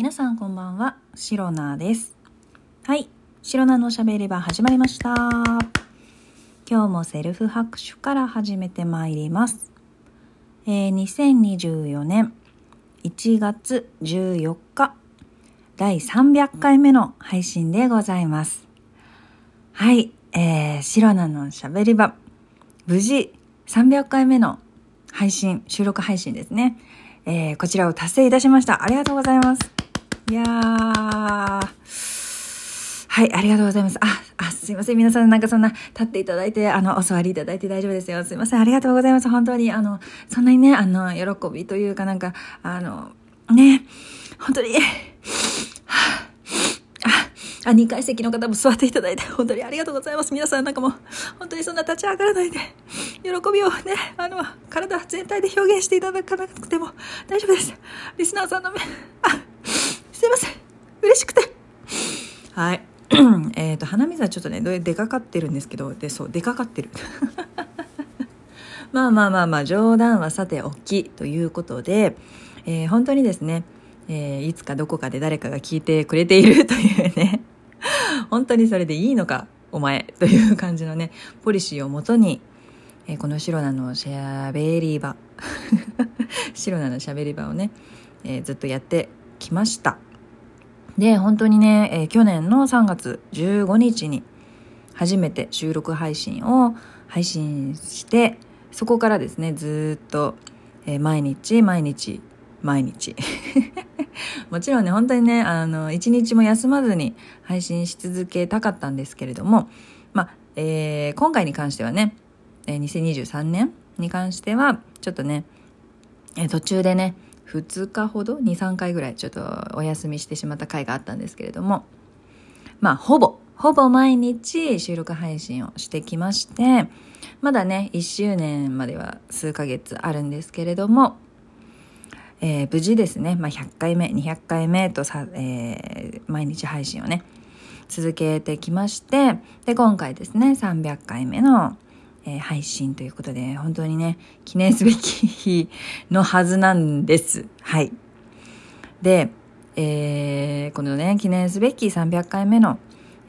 皆さんこんばんは、シロナです。はい、シロナのしゃべり場始まりました。今日もセルフ拍手から始めてまいります。えー、2024年1月14日、第300回目の配信でございます。はい、えー、シロナのしゃべり場、無事300回目の配信、収録配信ですね。えー、こちらを達成いたしました。ありがとうございます。いやー、はい、ありがとうございます。あ、あ、すいません。皆さんなんかそんな立っていただいて、あの、お座りいただいて大丈夫ですよ。すいません。ありがとうございます。本当に、あの、そんなにね、あの、喜びというかなんか、あの、ね、本当に、あ、あ、2階席の方も座っていただいて、本当にありがとうございます。皆さんなんかもう、本当にそんな立ち上がらないで、喜びをね、あの、体全体で表現していただかなくても大丈夫です。リスナーさんの目、あ、すいません。嬉しくて。はい。えっと、鼻水はちょっとね、でかかってるんですけど、で、そう、でかかってる。まあまあまあまあ、冗談はさておきということで、えー、本当にですね、えー、いつかどこかで誰かが聞いてくれているというね、本当にそれでいいのか、お前、という感じのね、ポリシーをもとに、えー、このシロナのしゃべり場、シロナのしゃべり場をね、えー、ずっとやってきました。で、本当にね、えー、去年の3月15日に初めて収録配信を配信して、そこからですね、ずっと、えー、毎日毎日毎日。もちろんね本当にねあの一日も休まずに配信し続けたかったんですけれどもまあ、えー、今回に関してはね、えー、2023年に関してはちょっとね、えー、途中でね2日ほど23回ぐらいちょっとお休みしてしまった回があったんですけれども。まあほぼほぼ毎日収録配信をしてきましてまだね1周年までは数ヶ月あるんですけれどもえー、無事ですね、まあ、100回目200回目とさ、えー、毎日配信をね続けてきましてで今回ですね300回目の、えー、配信ということで本当にね記念すべき日のはずなんです。はい。で、えー、このね記念すべき300回目の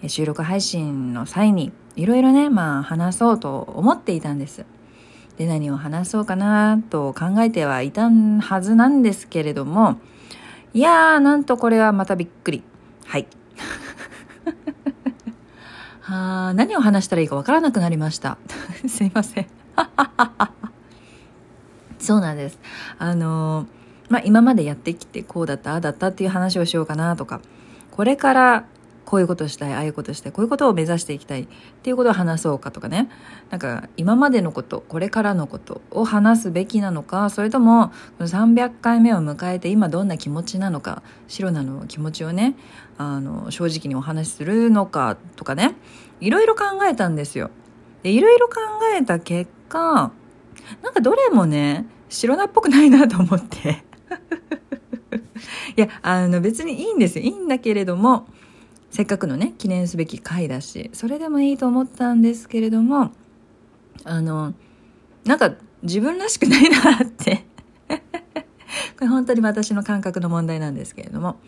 収録配信の際にいろいろねまあ話そうと思っていたんです。で何を話そうかなと考えてはいたはずなんですけれどもいやーなんとこれはまたびっくり。はい。は何を話したらいいかわからなくなりました。すいません。そうなんです。あのまあ今までやってきてこうだったああだったっていう話をしようかなとか。これからこういうことしたい、ああいうことしたい、こういうことを目指していきたいっていうことを話そうかとかね。なんか今までのこと、これからのことを話すべきなのか、それともこの300回目を迎えて今どんな気持ちなのか、シロナの気持ちをね、あの、正直にお話しするのかとかね、いろいろ考えたんですよ。で、いろいろ考えた結果、なんかどれもね、シロナっぽくないなと思って。いや、あの別にいいんですよ。いいんだけれども、せっかくのね記念すべき回だしそれでもいいと思ったんですけれどもあのなんか自分らしくないなって。これ本当に私の感覚の問題なんですけれども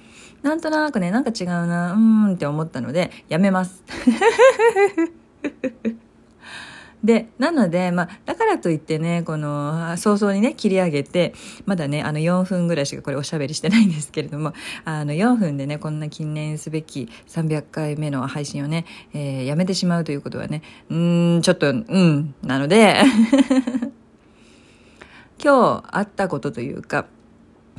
なんとなくねなんか違うなうーんって思ったのでやめます。で、なので、まあ、だからといってね、この、早々にね、切り上げて、まだね、あの、4分ぐらいしかこれおしゃべりしてないんですけれども、あの、4分でね、こんな記念すべき300回目の配信をね、えー、やめてしまうということはね、うーん、ちょっと、うん、なので、今日あったことというか、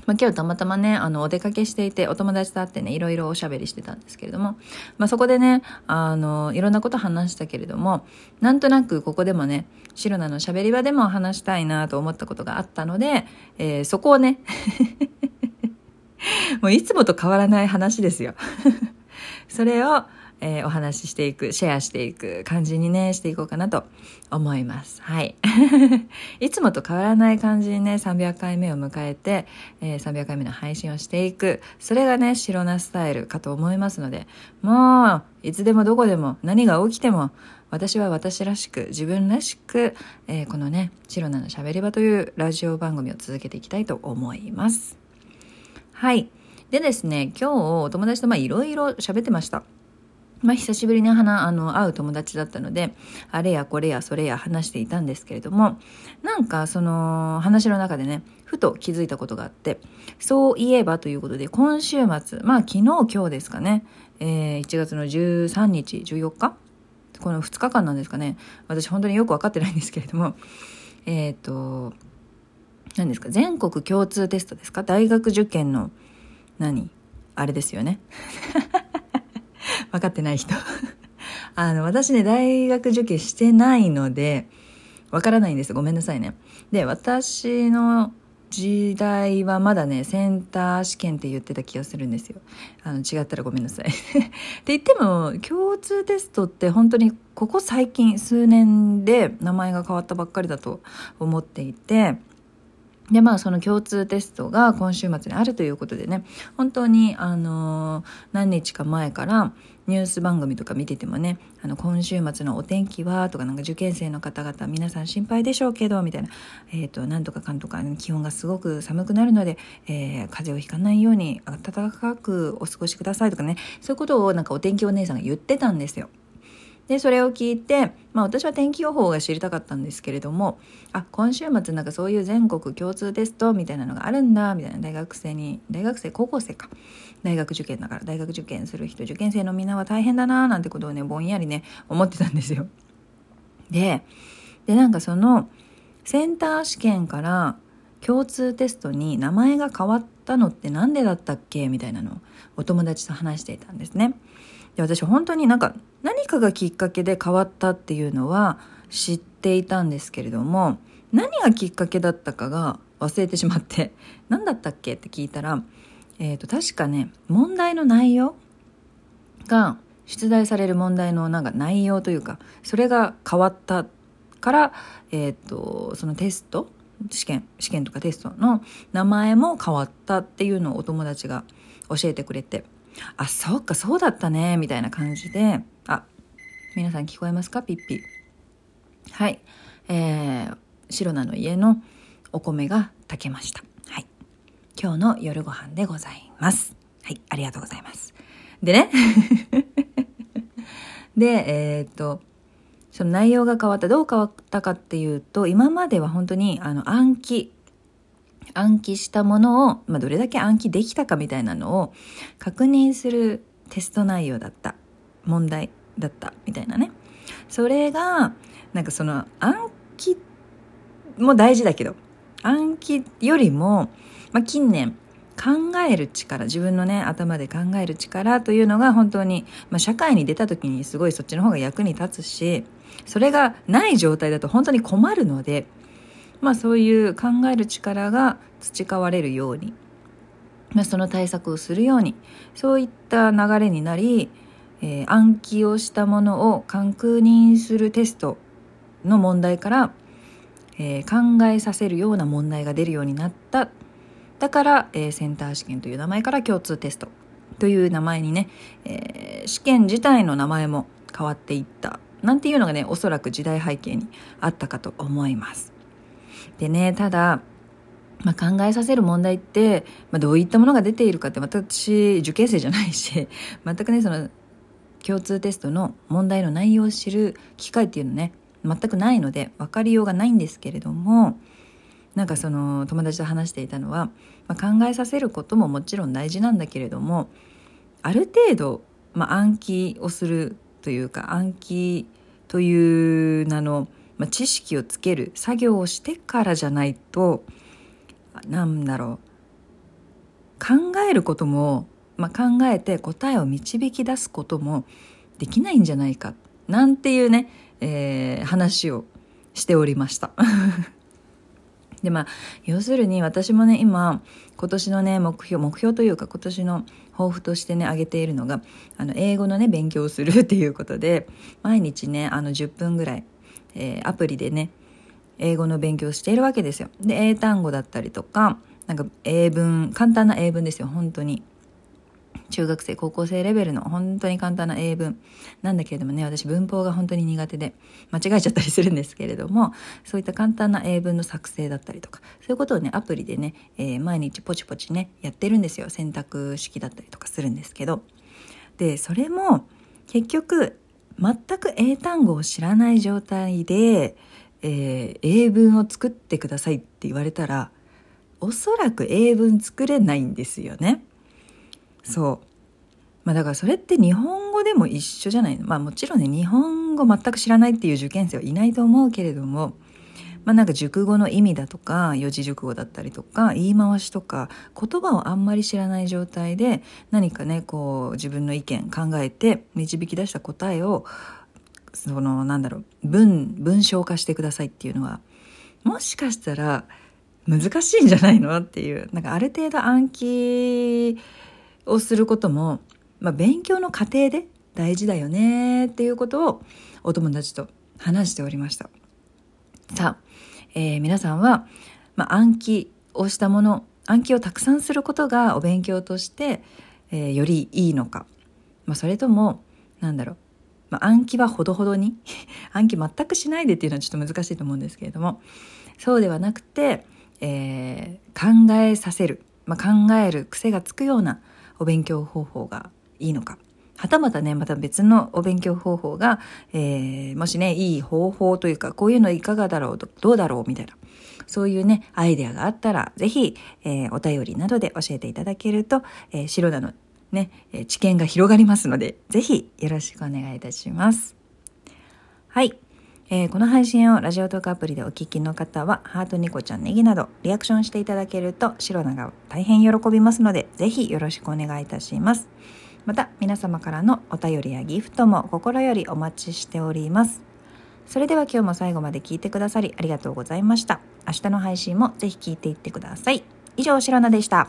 まあ、今日たまたまね、あの、お出かけしていて、お友達と会ってね、いろいろおしゃべりしてたんですけれども、まあ、そこでね、あの、いろんなこと話したけれども、なんとなくここでもね、シロナのしゃべり場でも話したいなと思ったことがあったので、えー、そこをね、もういつもと変わらない話ですよ。それを、えー、お話ししていく、シェアしていく感じにね、していこうかなと思います。はい。いつもと変わらない感じにね、300回目を迎えて、えー、300回目の配信をしていく。それがね、白なスタイルかと思いますので、もう、いつでもどこでも何が起きても、私は私らしく、自分らしく、えー、このね、白菜のしゃべり場というラジオ番組を続けていきたいと思います。はい。でですね、今日お友達とまあいろいろ喋ってました。まあ、久しぶりに話あの会う友達だったのであれやこれやそれや話していたんですけれどもなんかその話の中でねふと気づいたことがあってそういえばということで今週末まあ昨日今日ですかね、えー、1月の13日14日この2日間なんですかね。私本当によく分かってないんですけれども えっ、ー、と何ですか全国共通テストですか？大学受験の何？あれですよね。分かってない人 あの、私ね、大学受験してないので、わからないんです。ごめんなさいね。で、私の時代はまだね、センター試験って言ってた気がするんですよ。あの、違ったらごめんなさい。って言っても、共通テストって本当にここ最近、数年で名前が変わったばっかりだと思っていて、で、まあ、その共通テストが今週末にあるということでね、本当に、あの、何日か前から、ニュース番組とか見ててもね、あの、今週末のお天気は、とか、なんか受験生の方々、皆さん心配でしょうけど、みたいな、えっ、ー、と、なんとかかんとか、気温がすごく寒くなるので、えー、風邪をひかないように、暖かくお過ごしくださいとかね、そういうことをなんかお天気お姉さんが言ってたんですよ。でそれを聞いて、まあ、私は天気予報が知りたかったんですけれどもあ今週末なんかそういう全国共通テストみたいなのがあるんだみたいな大学生に大学生高校生か大学受験だから大学受験する人受験生のみんなは大変だななんてことをねぼんやりね思ってたんですよ。ででなんかそのセンター試験から共通テストに名前が変わったのって何でだったっけみたいなのをお友達と話していたんですね。で私本当になんか何かがきっかけで変わったっていうのは知っていたんですけれども何がきっかけだったかが忘れてしまって 何だったっけって聞いたら、えー、と確かね問題の内容が出題される問題のなんか内容というかそれが変わったから、えーとそのテスト試験試験とかテストの名前も変わったっていうのをお友達が教えてくれてあ、そっか、そうだったね、みたいな感じで、あ、皆さん聞こえますかピッピ。はい。えー、白菜の家のお米が炊けました。はい。今日の夜ご飯でございます。はい、ありがとうございます。でね、で、えー、っと、その内容が変わった、どう変わったかっていうと、今までは本当に、あの、暗記暗記したものを、まあ、どれだけ暗記できたかみたいなのを確認するテスト内容だった。問題だった。みたいなね。それがなんかその暗記も大事だけど暗記よりも、まあ、近年考える力自分のね頭で考える力というのが本当に、まあ、社会に出た時にすごいそっちの方が役に立つしそれがない状態だと本当に困るのでまあ、そういう考える力が培われるように、まあ、その対策をするようにそういった流れになり、えー、暗記をしたものを確認するテストの問題から、えー、考えさせるような問題が出るようになっただから、えー、センター試験という名前から共通テストという名前にね、えー、試験自体の名前も変わっていったなんていうのがねおそらく時代背景にあったかと思います。でねただ、まあ、考えさせる問題って、まあ、どういったものが出ているかって私受験生じゃないし 全くねその共通テストの問題の内容を知る機会っていうのね全くないので分かりようがないんですけれどもなんかその友達と話していたのは、まあ、考えさせることももちろん大事なんだけれどもある程度、まあ、暗記をするというか暗記という名のまあ、知識をつける作業をしてからじゃないとなんだろう考えることも、まあ、考えて答えを導き出すこともできないんじゃないかなんていうね、えー、話をしておりました。でまあ要するに私もね今今年のね目標目標というか今年の抱負としてね挙げているのがあの英語のね勉強をするっていうことで毎日ねあの10分ぐらいえー、アプリでね英語の勉強しているわけですよ。で英単語だったりとかなんか英文簡単な英文ですよ本当に。中学生高校生レベルの本当に簡単な英文なんだけれどもね私文法が本当に苦手で間違えちゃったりするんですけれどもそういった簡単な英文の作成だったりとかそういうことをねアプリでね、えー、毎日ポチポチねやってるんですよ選択式だったりとかするんですけどでそれも結局全く英単語を知らない状態で、えー、英文を作ってくださいって言われたらおそらく英文作れないんですよね。そうまあだからそれって日本語でも一緒じゃないのまあもちろんね日本語全く知らないっていう受験生はいないと思うけれどもまあなんか熟語の意味だとか四字熟語だったりとか言い回しとか言葉をあんまり知らない状態で何かねこう自分の意見考えて導き出した答えをそのなんだろう文文章化してくださいっていうのはもしかしたら難しいんじゃないのっていうなんかある程度暗記をすることも、まあ、勉強の過程で大事だよねっていうことをお友達と話しておりました。さあ、えー、皆さんは、まあ、暗記をしたもの暗記をたくさんすることがお勉強として、えー、よりいいのか、まあ、それともなんだろう、まあ、暗記はほどほどに？暗記全くしないでっていうのはちょっと難しいと思うんですけれども。そうではなくて、えー、考えさせる、まあ、考える癖がつくようなお勉強方法がいいのか。はたまたねまた別のお勉強方法が、えー、もしねいい方法というかこういうのいかがだろうとどうだろうみたいなそういうねアイデアがあったら是非、えー、お便りなどで教えていただけると、えー、白田のねえ知見が広がりますので是非よろしくお願いいたします。はいえー、この配信をラジオトークアプリでお聞きの方は、ハートニコちゃんネギなどリアクションしていただけると、白菜が大変喜びますので、ぜひよろしくお願いいたします。また、皆様からのお便りやギフトも心よりお待ちしております。それでは今日も最後まで聞いてくださりありがとうございました。明日の配信もぜひ聞いていってください。以上、白菜でした。